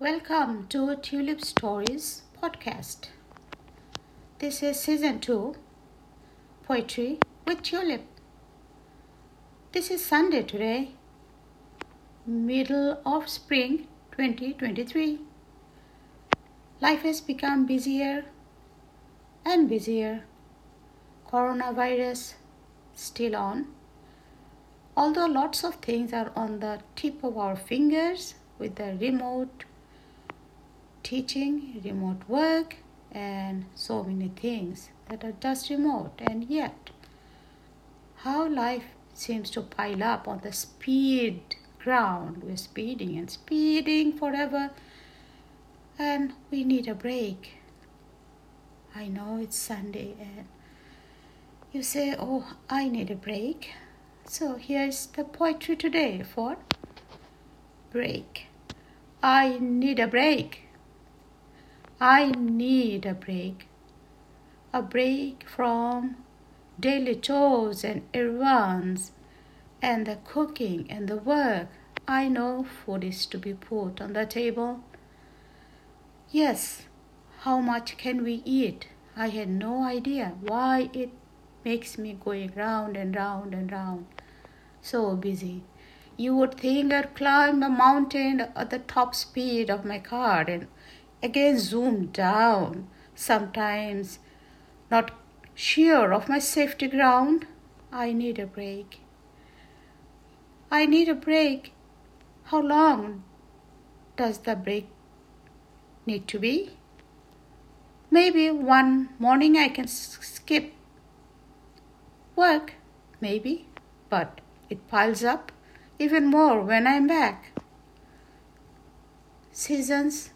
Welcome to Tulip Stories podcast. This is season 2 Poetry with Tulip. This is Sunday today, middle of spring 2023. Life has become busier and busier. Coronavirus still on. Although lots of things are on the tip of our fingers with the remote teaching, remote work, and so many things that are just remote. And yet, how life seems to pile up on the speed ground. We're speeding and speeding forever, and we need a break. I know it's Sunday, and you say, Oh, I need a break. So here's the poetry today for break. I need a break. I need a break. A break from daily chores and errands and the cooking and the work. I know food is to be put on the table. Yes, how much can we eat? I had no idea why it makes me going round and round and round. So busy. You would think I'd climb a mountain at the top speed of my car and again zoom down, sometimes not sure of my safety ground. I need a break. I need a break. How long does the break need to be? Maybe one morning I can skip work, maybe, but it piles up even more when I'm back. Seasons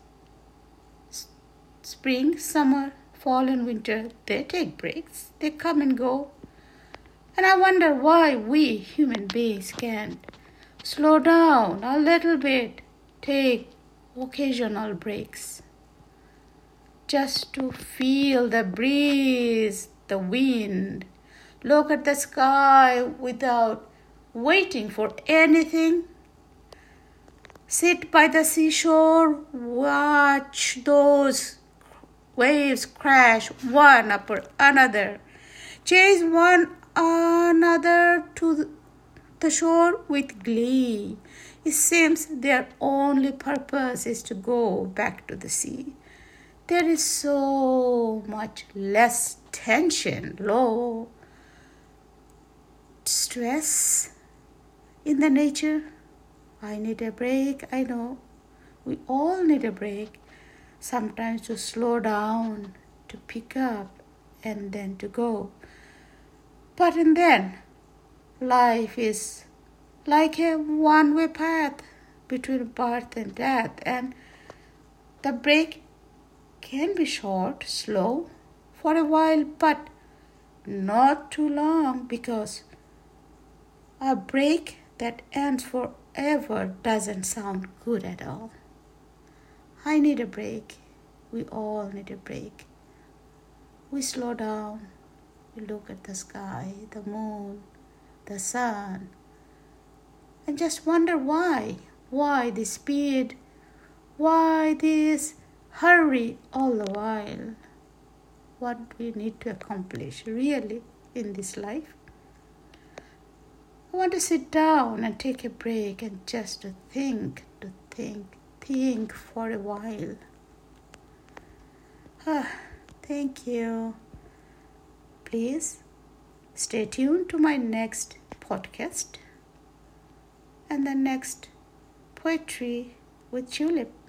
spring, summer, fall, and winter, they take breaks, they come and go. And I wonder why we human beings can't slow down a little bit, take occasional breaks, just to feel the breeze, the wind, look at the sky without waiting for anything. Sit by the seashore, watch those Waves crash one upon another, chase one another to the shore with glee. It seems their only purpose is to go back to the sea. There is so much less tension, low stress in the nature. I need a break, I know. We all need a break sometimes to slow down, to pick up, and then to go. But and then, life is like a one way path between birth and death, and the break can be short, slow, for a while, but not too long because a break that ends forever doesn't sound good at all. I need a break. We all need a break. We slow down. We look at the sky, the moon, the sun, and just wonder why. Why this speed? Why this hurry all the while? What we need to accomplish really in this life? I want to sit down and take a break and just to think, to think, think for a while. Ah, thank you. Please stay tuned to my next podcast and the next poetry with Tulip.